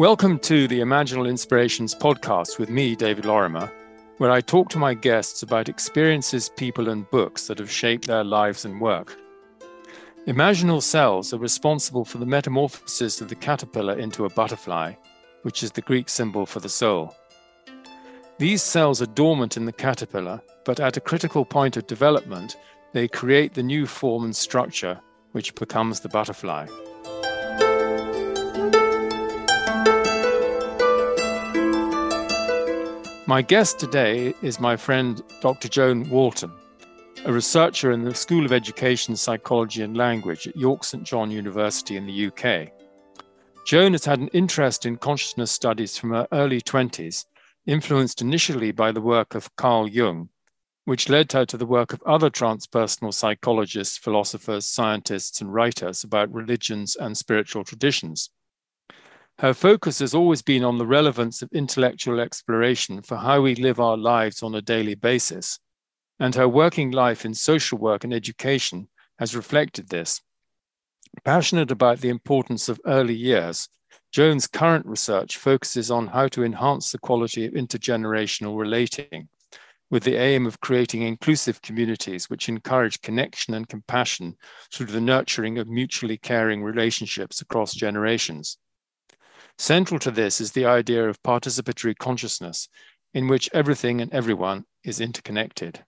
Welcome to the Imaginal Inspirations podcast with me, David Lorimer, where I talk to my guests about experiences, people, and books that have shaped their lives and work. Imaginal cells are responsible for the metamorphosis of the caterpillar into a butterfly, which is the Greek symbol for the soul. These cells are dormant in the caterpillar, but at a critical point of development, they create the new form and structure, which becomes the butterfly. My guest today is my friend Dr. Joan Walton, a researcher in the School of Education, Psychology and Language at York St John University in the UK. Joan has had an interest in consciousness studies from her early 20s, influenced initially by the work of Carl Jung, which led her to the work of other transpersonal psychologists, philosophers, scientists, and writers about religions and spiritual traditions. Her focus has always been on the relevance of intellectual exploration for how we live our lives on a daily basis, and her working life in social work and education has reflected this. Passionate about the importance of early years, Joan's current research focuses on how to enhance the quality of intergenerational relating with the aim of creating inclusive communities which encourage connection and compassion through the nurturing of mutually caring relationships across generations. Central to this is the idea of participatory consciousness, in which everything and everyone is interconnected.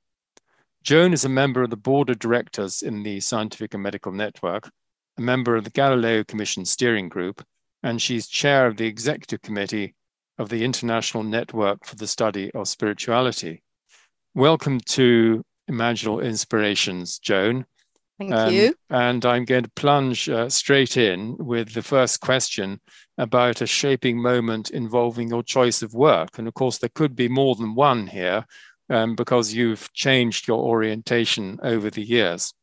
Joan is a member of the board of directors in the Scientific and Medical Network, a member of the Galileo Commission Steering Group, and she's chair of the executive committee of the International Network for the Study of Spirituality. Welcome to Imaginal Inspirations, Joan. Thank um, you. And I'm going to plunge uh, straight in with the first question about a shaping moment involving your choice of work. And of course, there could be more than one here um, because you've changed your orientation over the years.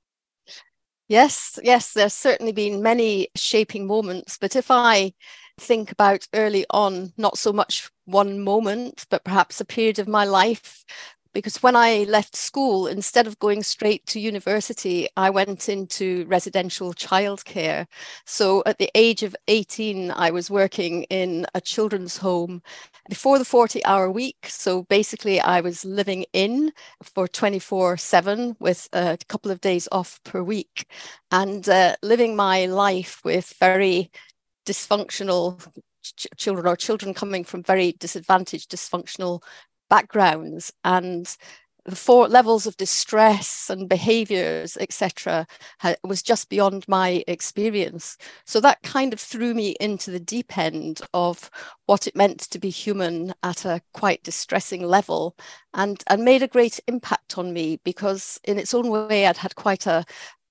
Yes, yes, there's certainly been many shaping moments. But if I think about early on, not so much one moment, but perhaps a period of my life because when I left school, instead of going straight to university, I went into residential childcare. So at the age of 18, I was working in a children's home before the 40 hour week. So basically, I was living in for 24 7 with a couple of days off per week and uh, living my life with very dysfunctional children or children coming from very disadvantaged, dysfunctional backgrounds and the four levels of distress and behaviors etc was just beyond my experience. So that kind of threw me into the deep end of what it meant to be human at a quite distressing level and and made a great impact on me because in its own way i'd had quite a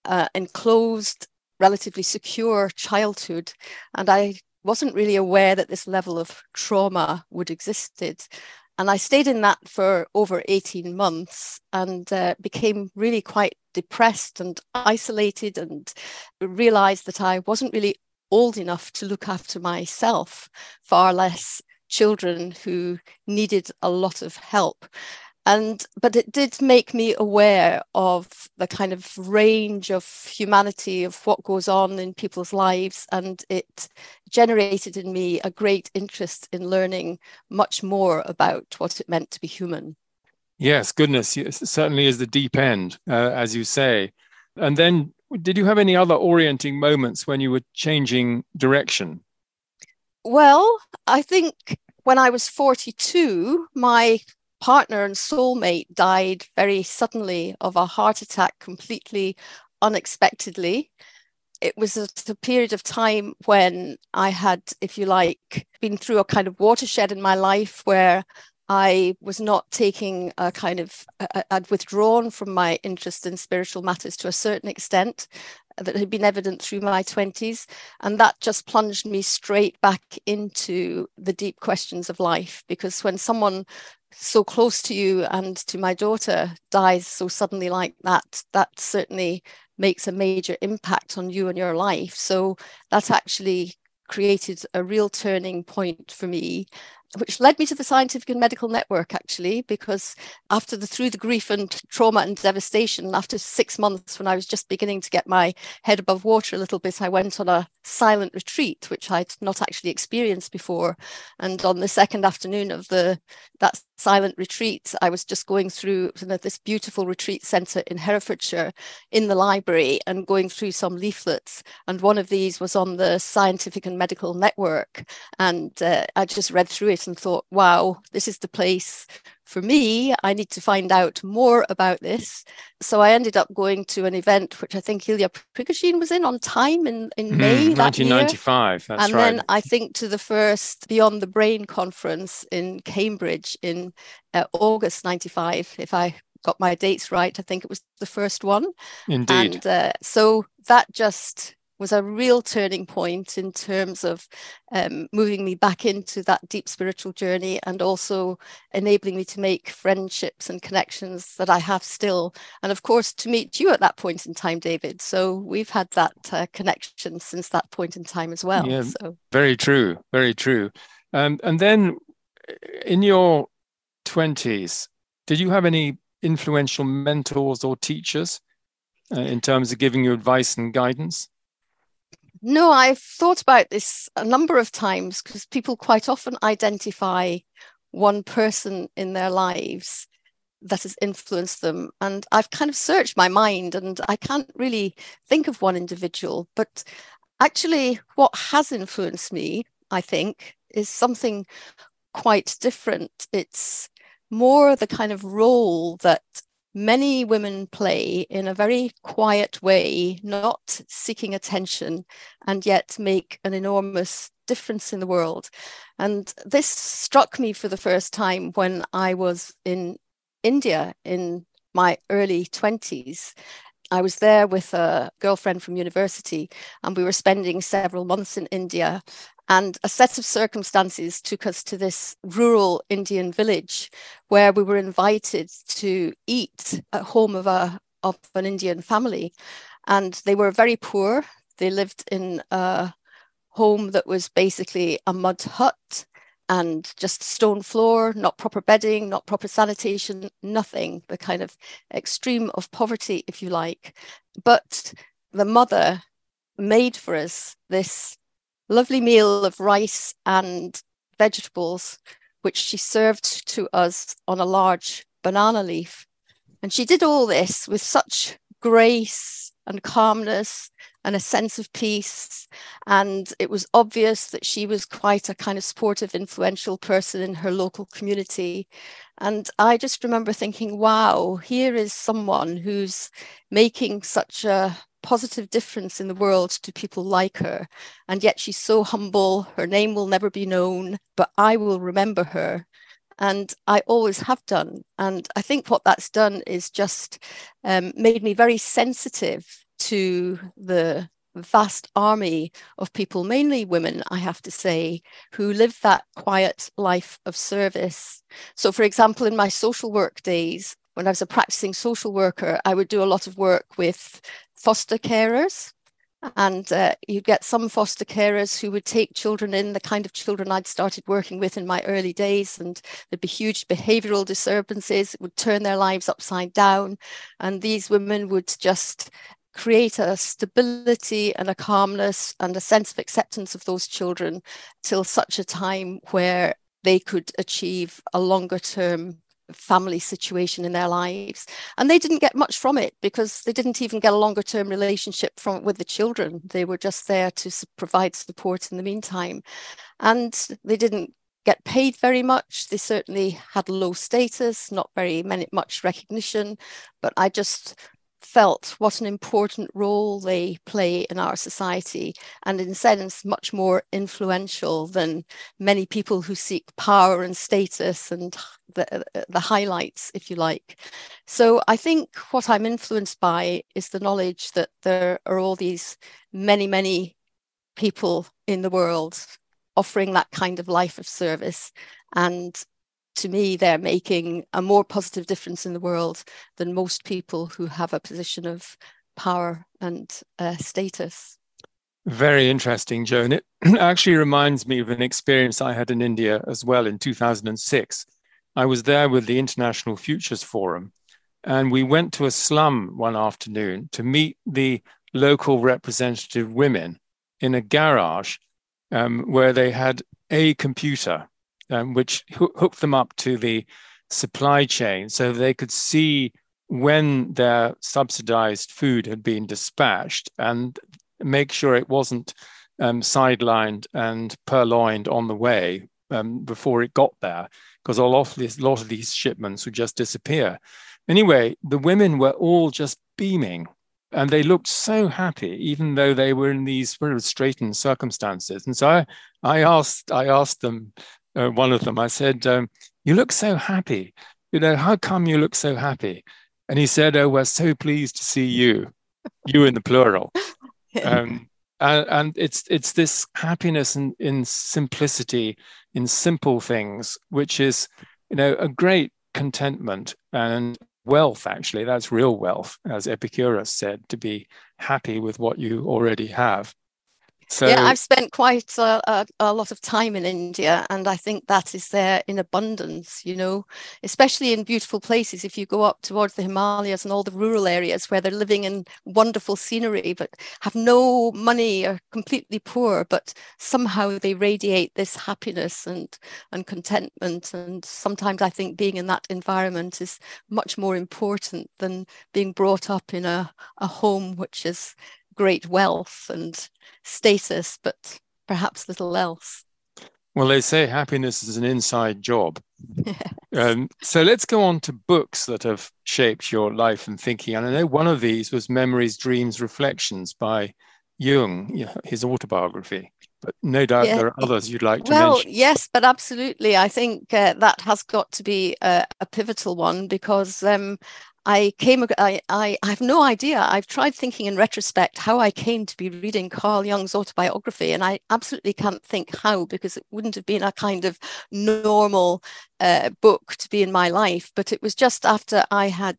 uh, enclosed relatively secure childhood and i wasn't really aware that this level of trauma would existed and I stayed in that for over 18 months and uh, became really quite depressed and isolated and realized that I wasn't really old enough to look after myself, far less children who needed a lot of help and but it did make me aware of the kind of range of humanity of what goes on in people's lives. And it generated in me a great interest in learning much more about what it meant to be human. Yes goodness. It certainly is the deep end uh, as you say. And then did you have any other orienting moments when you were changing direction? Well i think when I was 42, my partner and soulmate died very suddenly of a heart attack, completely unexpectedly. It was a, a, period of time when I had, if you like, been through a kind of watershed in my life where I was not taking a kind of, I'd withdrawn from my interest in spiritual matters to a certain extent that had been evident through my 20s. And that just plunged me straight back into the deep questions of life. Because when someone so close to you and to my daughter dies so suddenly like that, that certainly makes a major impact on you and your life. So that actually created a real turning point for me. Which led me to the Scientific and Medical Network, actually, because after the through the grief and trauma and devastation, after six months when I was just beginning to get my head above water a little bit, I went on a silent retreat, which I'd not actually experienced before. And on the second afternoon of the that silent retreat, I was just going through this beautiful retreat centre in Herefordshire in the library and going through some leaflets. And one of these was on the Scientific and Medical Network. And uh, I just read through it and thought, wow, this is the place for me, I need to find out more about this. So I ended up going to an event which I think Ilya Prigogine was in on time in, in mm, May. 1995. That and right. then I think to the first Beyond the Brain conference in Cambridge in uh, August 95, if I got my dates right. I think it was the first one. Indeed. And uh, so that just was a real turning point in terms of um, moving me back into that deep spiritual journey and also enabling me to make friendships and connections that I have still. And of course, to meet you at that point in time, David. So we've had that uh, connection since that point in time as well. Yeah, so. very true. Very true. Um, and then uh, in your 20s, did you have any influential mentors or teachers uh, in terms of giving you advice and guidance? No, I've thought about this a number of times because people quite often identify one person in their lives that has influenced them. And I've kind of searched my mind and I can't really think of one individual. But actually, what has influenced me, I think, is something quite different. It's more the kind of role that many women play in a very quiet way, not seeking attention, and yet make an enormous difference in the world. And this struck me for the first time when I was in India in my early 20s. I was there with a girlfriend from university, and we were spending several months in India. And a set of circumstances took us to this rural Indian village where we were invited to eat at home of a of an Indian family. And they were very poor. They lived in a home that was basically a mud hut and just stone floor, not proper bedding, not proper sanitation, nothing, the kind of extreme of poverty, if you like. But the mother made for us this lovely meal of rice and vegetables, which she served to us on a large banana leaf. And she did all this with such grace and calmness and a sense of peace. And it was obvious that she was quite a kind of supportive, influential person in her local community. And I just remember thinking, wow, here is someone who's making such a positive difference in the world to people like her. And yet she's so humble, her name will never be known, but I will remember her. And I always have done. And I think what that's done is just um, made me very sensitive to the vast army of people, mainly women, I have to say, who live that quiet life of service. So, for example, in my social work days, when I was a practicing social worker, I would do a lot of work with foster carers. And uh, you'd get some foster carers who would take children in, the kind of children I'd started working with in my early days. And there'd be huge behavioral disturbances, it would turn their lives upside down. And these women would just create a stability and a calmness and a sense of acceptance of those children till such a time where they could achieve a longer term family situation in their lives. And they didn't get much from it because they didn't even get a longer term relationship from with the children. They were just there to provide support in the meantime. And they didn't get paid very much. They certainly had low status not very many much recognition. But i just felt what an important role they play in our society and in a sense much more influential than many people who seek power and status and the, the highlights if you like. So i think what i'm influenced by is the knowledge that there are all these many many people in the world offering that kind of life of service and to me, they're making a more positive difference in the world than most people who have a position of power and uh, status. Very interesting, Joan. It actually reminds me of an experience I had in India as well in 2006. I was there with the International Futures Forum, and we went to a slum one afternoon to meet the local representative women in a garage um, where they had a computer um, which ho- hooked them up to the supply chain so they could see when their subsidized food had been dispatched and make sure it wasn't um, sidelined and purloined on the way um, before it got there, because a lot lot of these shipments would just disappear. Anyway, the women were all just beaming and they looked so happy, even though they were in these sort of straitened circumstances. And so I, I asked, I asked them, uh, one of them, I said, um, "You look so happy. You know, how come you look so happy?" And he said, "Oh, we're so pleased to see you, you in the plural." um, and, and, it's it's this happiness in, in simplicity, in simple things, which is, you know, a great contentment and wealth. Actually, that's real wealth, as Epicurus said, to be happy with what you already have. So yeah, I've spent quite a, a, a, lot of time in India, and I think that is there in abundance. You know, especially in beautiful places. If you go up towards the Himalayas and all the rural areas where they're living in wonderful scenery, but have no money or completely poor, but somehow they radiate this happiness and and contentment. And sometimes I think being in that environment is much more important than being brought up in a, a home which is great wealth and status, but perhaps little else. Well, they say happiness is an inside job. um, so let's go on to books that have shaped your life and thinking. And I know one of these was Memories, Dreams, Reflections by Jung, his autobiography. But no doubt yeah. there are others you'd like to well, mention. yes, but absolutely. I think uh, that has got to be a, a pivotal one because um, I came, I, I, I have no idea. I've tried thinking in retrospect how I came to be reading Carl Jung's autobiography, and I absolutely can't think how because it wouldn't have been a kind of normal uh, book to be in my life. But it was just after I had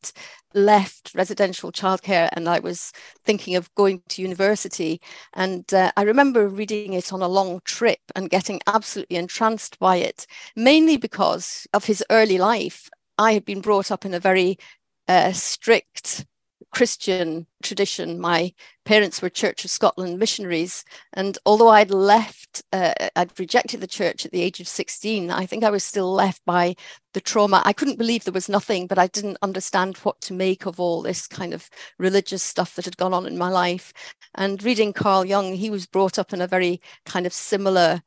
left residential childcare and I was thinking of going to university. And uh, I remember reading it on a long trip and getting absolutely entranced by it, mainly because of his early life. I had been brought up in a very uh, strict Christian tradition. My parents were Church of Scotland missionaries. And although I'd left, uh, I'd rejected the church at the age of 16, I think I was still left by the trauma. I couldn't believe there was nothing, but I didn't understand what to make of all this kind of religious stuff that had gone on in my life. And reading Carl Jung, he was brought up in a very kind of similar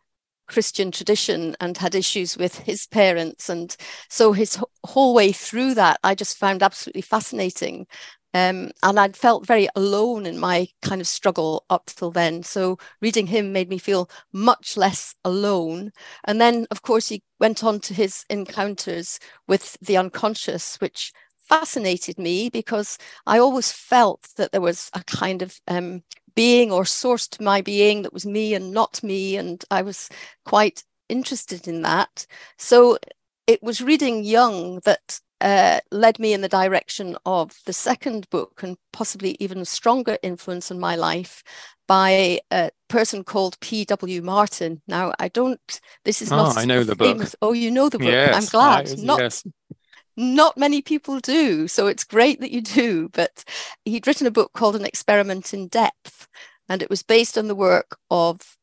Christian tradition and had issues with his parents. And so his whole way through that, I just found absolutely fascinating. Um, and I'd felt very alone in my kind of struggle up till then. So reading him made me feel much less alone. And then, of course, he went on to his encounters with the unconscious, which fascinated me because I always felt that there was a kind of um, being or source to my being that was me and not me. And I was quite interested in that. So it was reading Jung that uh, led me in the direction of the second book and possibly even a stronger influence in my life by a person called P.W. Martin. Now, I don't, this is oh, not. I know the famous, book. Oh, you know the book. Yes, I'm glad. I, not, yes not many people do. So it's great that you do. But he'd written a book called An Experiment in Depth, and it was based on the work of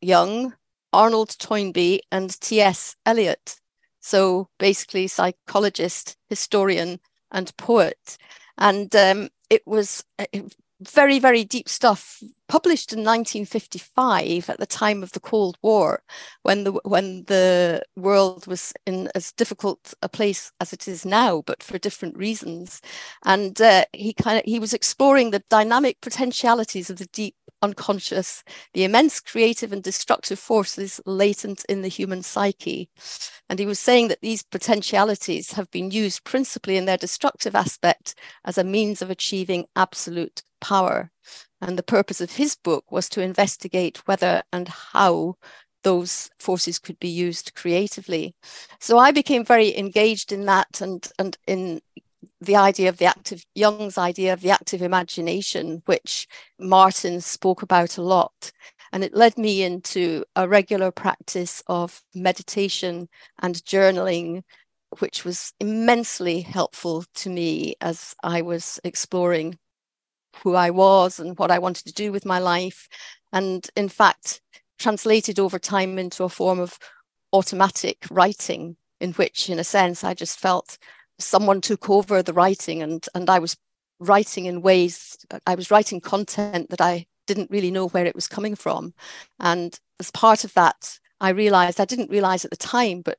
Jung, Arnold Toynbee, and T.S. Eliot. So basically, psychologist, historian, and poet. And um, it was uh, very, very deep stuff published in 1955 at the time of the Cold War, when the when the world was in as difficult a place as it is now, but for different reasons. And uh, he kind of he was exploring the dynamic potentialities of the deep unconscious, the immense creative and destructive forces latent in the human psyche. And he was saying that these potentialities have been used principally in their destructive aspect as a means of achieving absolute power. And the purpose of his book was to investigate whether and how those forces could be used creatively. So I became very engaged in that and, and in the idea of the active Jung's idea of the active imagination, which Martin spoke about a lot. And it led me into a regular practice of meditation and journaling, which was immensely helpful to me as I was exploring who I was and what I wanted to do with my life. And in fact, translated over time into a form of automatic writing, in which, in a sense, I just felt someone took over the writing and, and I was writing in ways, I was writing content that I didn't really know where it was coming from. And as part of that, I realized, I didn't realize at the time, but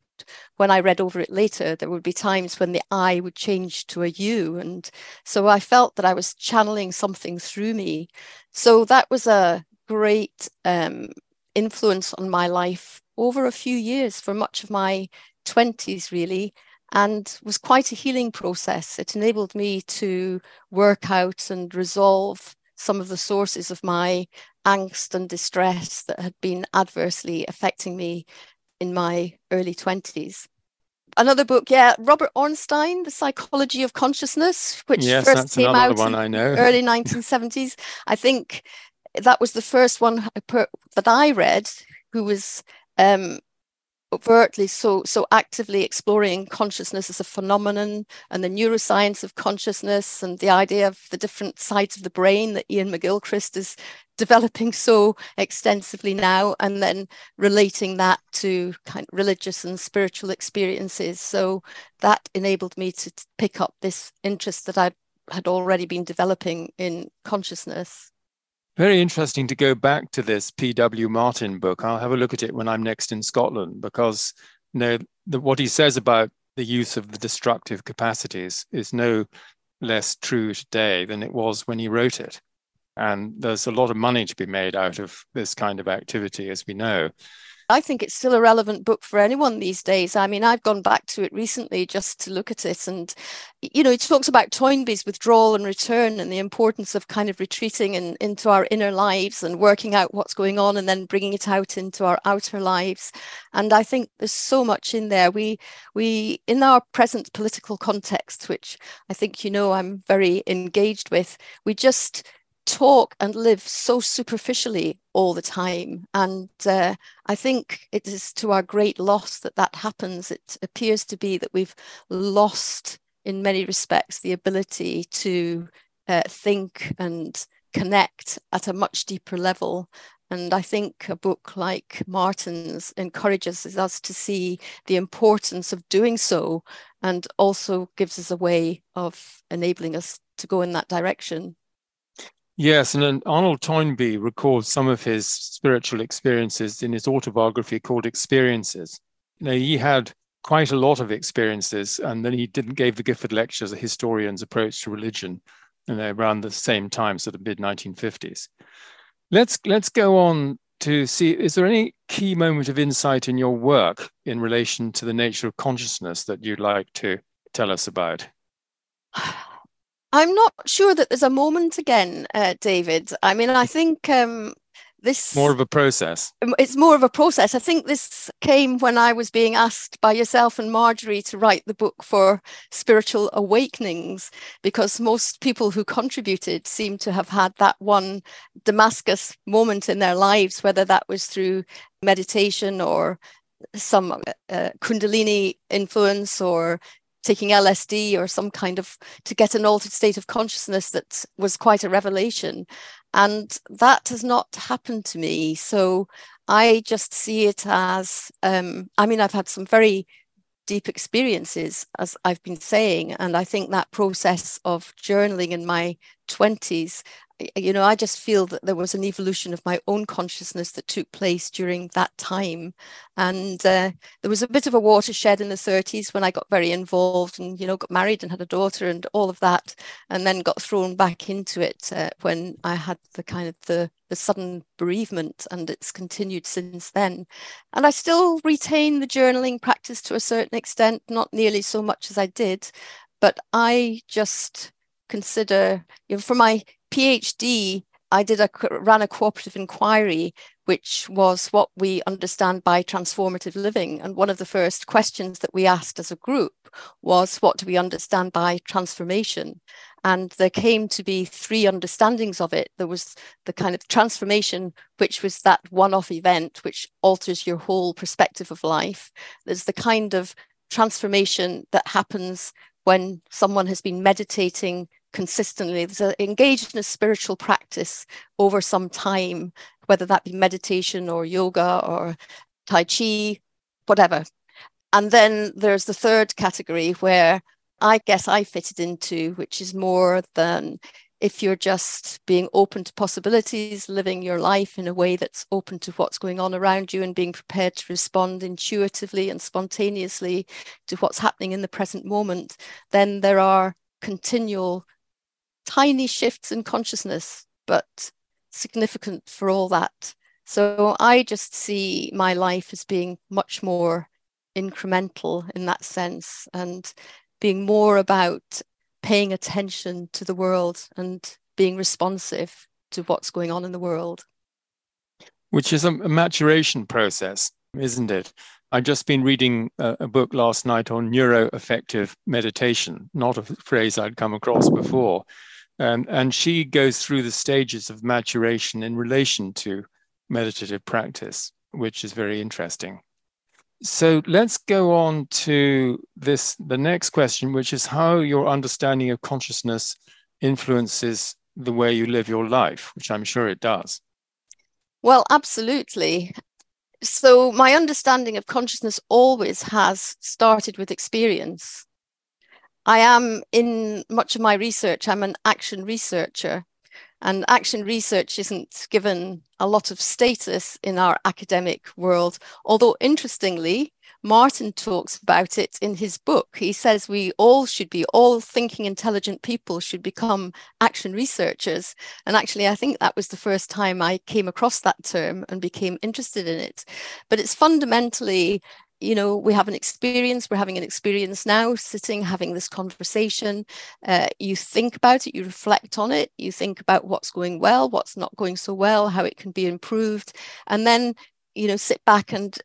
when I read over it later, there would be times when the I would change to a you. And so I felt that I was channeling something through me. So that was a great um, influence on my life over a few years for much of my 20s, really, and was quite a healing process. It enabled me to work out and resolve some of the sources of my angst and distress that had been adversely affecting me in my early 20s. Another book, yeah, Robert Ornstein, The Psychology of Consciousness, which yes, first came out one I know. early 1970s. I think that was the first one that I read, who was um, overtly so so actively exploring consciousness as a phenomenon and the neuroscience of consciousness and the idea of the different sides of the brain that Iain McGilchrist is developing so extensively now and then relating that to kind of religious and spiritual experiences. So that enabled me to pick up this interest that I had already been developing in consciousness very interesting to go back to this P.W. Martin book. I'll have a look at it when I'm next in Scotland because you know the, what he says about the use of the destructive capacities is no less true today than it was when he wrote it. And there's a lot of money to be made out of this kind of activity, as we know. I think it's still a relevant book for anyone these days. I mean, I've gone back to it recently just to look at it. And, you know, it talks about Toynbee's withdrawal and return and the importance of kind of retreating in, into our inner lives and working out what's going on and then bringing it out into our outer lives. And I think there's so much in there. We, we, in our present political context, which I think, you know, I'm very engaged with, we just, talk and live so superficially all the time. And uh, I think it is to our great loss that that happens. It appears to be that we've lost, in many respects, the ability to uh, think and connect at a much deeper level. And I think a book like Martin's encourages us to see the importance of doing so and also gives us a way of enabling us to go in that direction. Yes, and then Arnold Toynbee records some of his spiritual experiences in his autobiography called Experiences. You know, he had quite a lot of experiences, and then he didn't gave the Gifford lectures, a historian's approach to religion, you know, around the same time, sort of mid 1950s. Let's let's go on to see is there any key moment of insight in your work in relation to the nature of consciousness that you'd like to tell us about? I'm not sure that there's a moment again, uh, David. I mean, I think um, this more of a process. Um, it's more of a process. I think this came when I was being asked by yourself and Marjorie to write the book for spiritual awakenings, because most people who contributed seem to have had that one Damascus moment in their lives, whether that was through meditation or some uh, Kundalini influence or taking LSD or some kind of to get an altered state of consciousness that was quite a revelation. And that has not happened to me. So I just see it as um, I mean, I've had some very deep experiences, as I've been saying. And I think that process of journaling in my 20s you know, I just feel that there was an evolution of my own consciousness that took place during that time. And uh, there was a bit of a watershed in the 30s when I got very involved and, you know, got married and had a daughter and all of that, and then got thrown back into it uh, when I had the kind of the, the sudden bereavement, and it's continued since then. And I still retain the journaling practice to a certain extent, not nearly so much as I did, but I just consider, you know, for my PhD, I did a ran a cooperative inquiry, which was what we understand by transformative living. And one of the first questions that we asked as a group was, what do we understand by transformation? And there came to be three understandings of it. There was the kind of transformation, which was that one off event, which alters your whole perspective of life. There's the kind of transformation that happens when someone has been meditating consistently, there's a, engaged in a spiritual practice over some time, whether that be meditation or yoga or Tai Chi, whatever. And then there's the third category where I guess I fitted into, which is more than if you're just being open to possibilities, living your life in a way that's open to what's going on around you and being prepared to respond intuitively and spontaneously to what's happening in the present moment, then there are continual tiny shifts in consciousness, but significant for all that. So I just see my life as being much more incremental in that sense and being more about paying attention to the world and being responsive to what's going on in the world. Which is a, maturation process, isn't it? I've just been reading a, a book last night on neuroaffective meditation, not a phrase I'd come across before. Um, and she goes through the stages of maturation in relation to meditative practice, which is very interesting. So let's go on to this the next question, which is how your understanding of consciousness influences the way you live your life, which I'm sure it does. Well, absolutely. So, my understanding of consciousness always has started with experience. I am in much of my research, I'm an action researcher. And action research isn't given a lot of status in our academic world. Although, interestingly, Martin talks about it in his book. He says we all should be, all thinking, intelligent people should become action researchers. And actually, I think that was the first time I came across that term and became interested in it. But it's fundamentally you know we have an experience we're having an experience now sitting having this conversation. Uh, you think about it you reflect on it you think about what's going well what's not going so well how it can be improved and then you know sit back and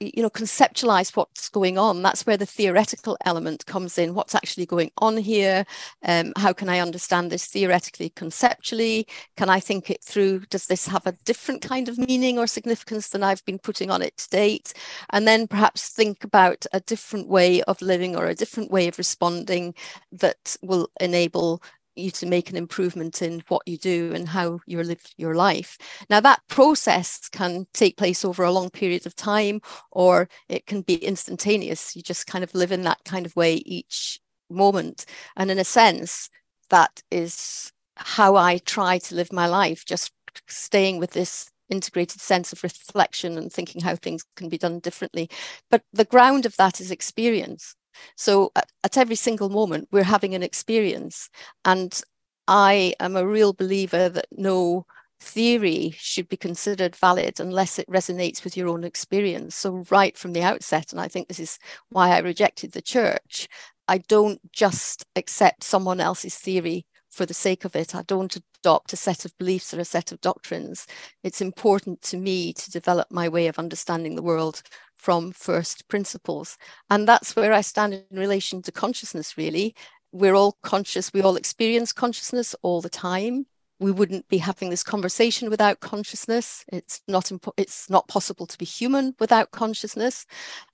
you know conceptualize what's going on. That's where the theoretical element comes in. What's actually going on here? Um, how can i understand this theoretically conceptually? Can i think it through? Does this have a different kind of meaning or significance than i've been putting on it to date? And then perhaps think about a different way of living or a different way of responding that will enable you to make an improvement in what you do and how you live your life. Now, that process can take place over a long period of time, or it can be instantaneous. You just kind of live in that kind of way each moment. And in a sense, that is how I try to live my life, just staying with this integrated sense of reflection and thinking how things can be done differently. But the ground of that is experience. So at, at every single moment, we're having an experience. And I am a real believer that no theory should be considered valid unless it resonates with your own experience. So, right from the outset, and I think this is why I rejected the church, I don't just accept someone else's theory for the sake of it. I don't adopt a set of beliefs or a set of doctrines. It's important to me to develop my way of understanding the world from first principles. And that's where I stand in relation to consciousness, really. We're all conscious, we all experience consciousness all the time. We wouldn't be having this conversation without consciousness. It's not impo- it's not possible to be human without consciousness.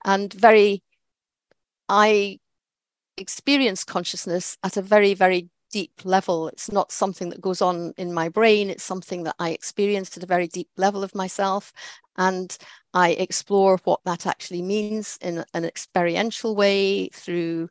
And very I experience consciousness at a very, very deep level. It's not something that goes on in my brain. It's something that I experience at a very deep level of myself. And I explore what that actually means in an experiential way through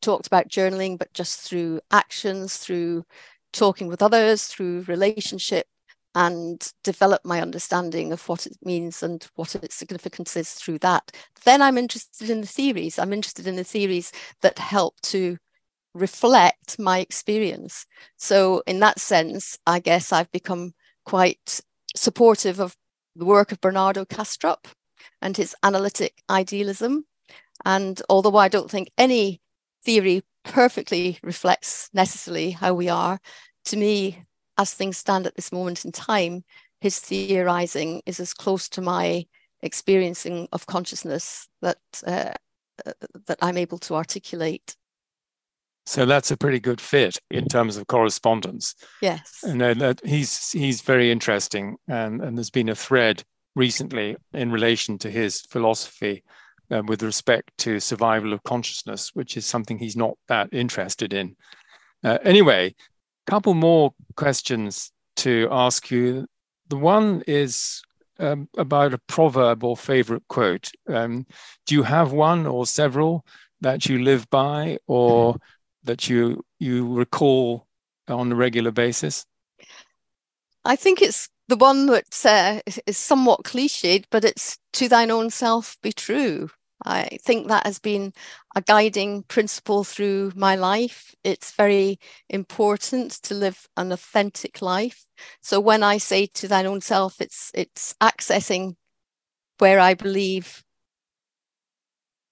talked about journaling, but just through actions, through talking with others, through relationship, and develop my understanding of what it means and what its significance is through that. Then I'm interested in the theories. I'm interested in the theories that help to reflect my experience. So, in that sense, I guess I've become quite supportive of the work of Bernardo Kastrup and his analytic idealism. And although I don't think any theory perfectly reflects necessarily how we are, to me, as things stand at this moment in time, his theorizing is as close to my experiencing of consciousness that uh, uh, that I'm able to articulate. So that's a pretty good fit in terms of correspondence. Yes, and that he's he's very interesting, and and there's been a thread recently in relation to his philosophy uh, with respect to survival of consciousness, which is something he's not that interested in. Uh, anyway, a couple more questions to ask you. The one is um, about a proverb or favorite quote. Um, do you have one or several that you live by or that you you recall on a regular basis? I think it's the one that uh, is somewhat cliched, but it's to thine own self be true. I think that has been a guiding principle through my life. It's very important to live an authentic life. So when I say to thine own self, it's it's accessing where I believe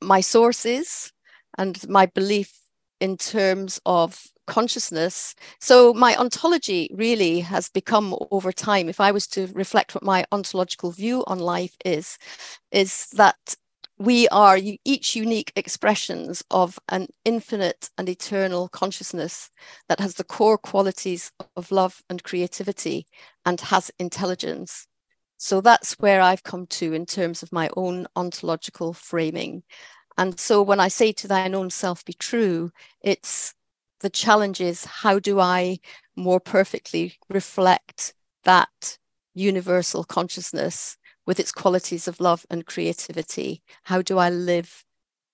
my source is and my belief in terms of consciousness. So my ontology really has become over time, if I was to reflect what my ontological view on life is, is that we are each unique expressions of an infinite and eternal consciousness that has the core qualities of love and creativity and has intelligence. So that's where I've come to in terms of my own ontological framing. And so when I say to thine own self be true, it's the challenge is how do I more perfectly reflect that universal consciousness with its qualities of love and creativity? How do I live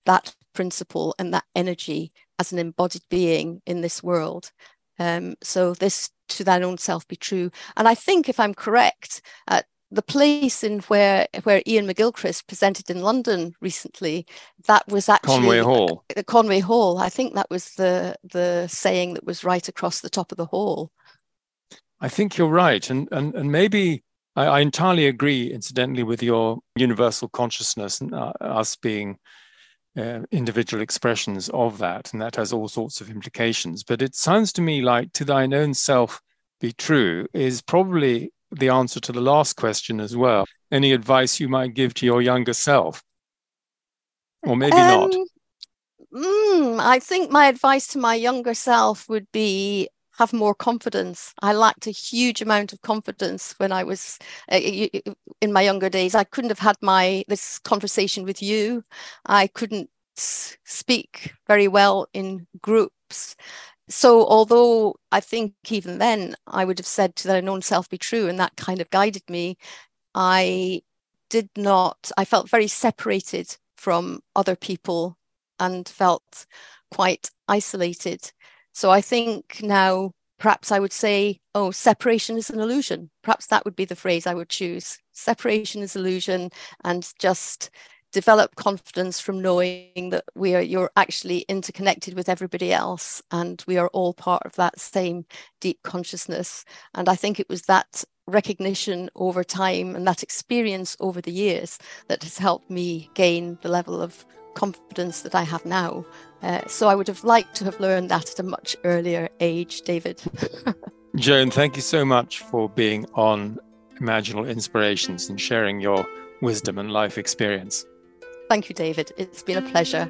that principle and that energy as an embodied being in this world? Um, so this to thine own self be true. And I think if I'm correct, uh, the place in where where Iain McGilchrist presented in London recently, that was actually Conway Hall. The Conway Hall. I think that was the the saying that was right across the top of the hall. I think you're right, and and and maybe I, I entirely agree, incidentally, with your universal consciousness and uh, us being uh, individual expressions of that, and that has all sorts of implications. But it sounds to me like to thine own self be true is probably the answer to the last question as well. Any advice you might give to your younger self? Or maybe um, not. Mm, I think my advice to my younger self would be have more confidence. I lacked a huge amount of confidence when I was uh, in my younger days. I couldn't have had my this conversation with you. I couldn't speak very well in groups. So although I think even then I would have said to that own self be true, and that kind of guided me, I did not. I felt very separated from other people and felt quite isolated so I think now perhaps I would say, oh, separation is an illusion. Perhaps that would be the phrase I would choose. Separation is illusion, and just develop confidence from knowing that we are you're actually interconnected with everybody else and we are all part of that same deep consciousness and i think it was that recognition over time and that experience over the years that has helped me gain the level of confidence that I have now. Uh, so I would have liked to have learned that at a much earlier age, David. Joan, thank you so much for being on Imaginal Inspirations and sharing your wisdom and life experience. Thank you, David. It's been a pleasure.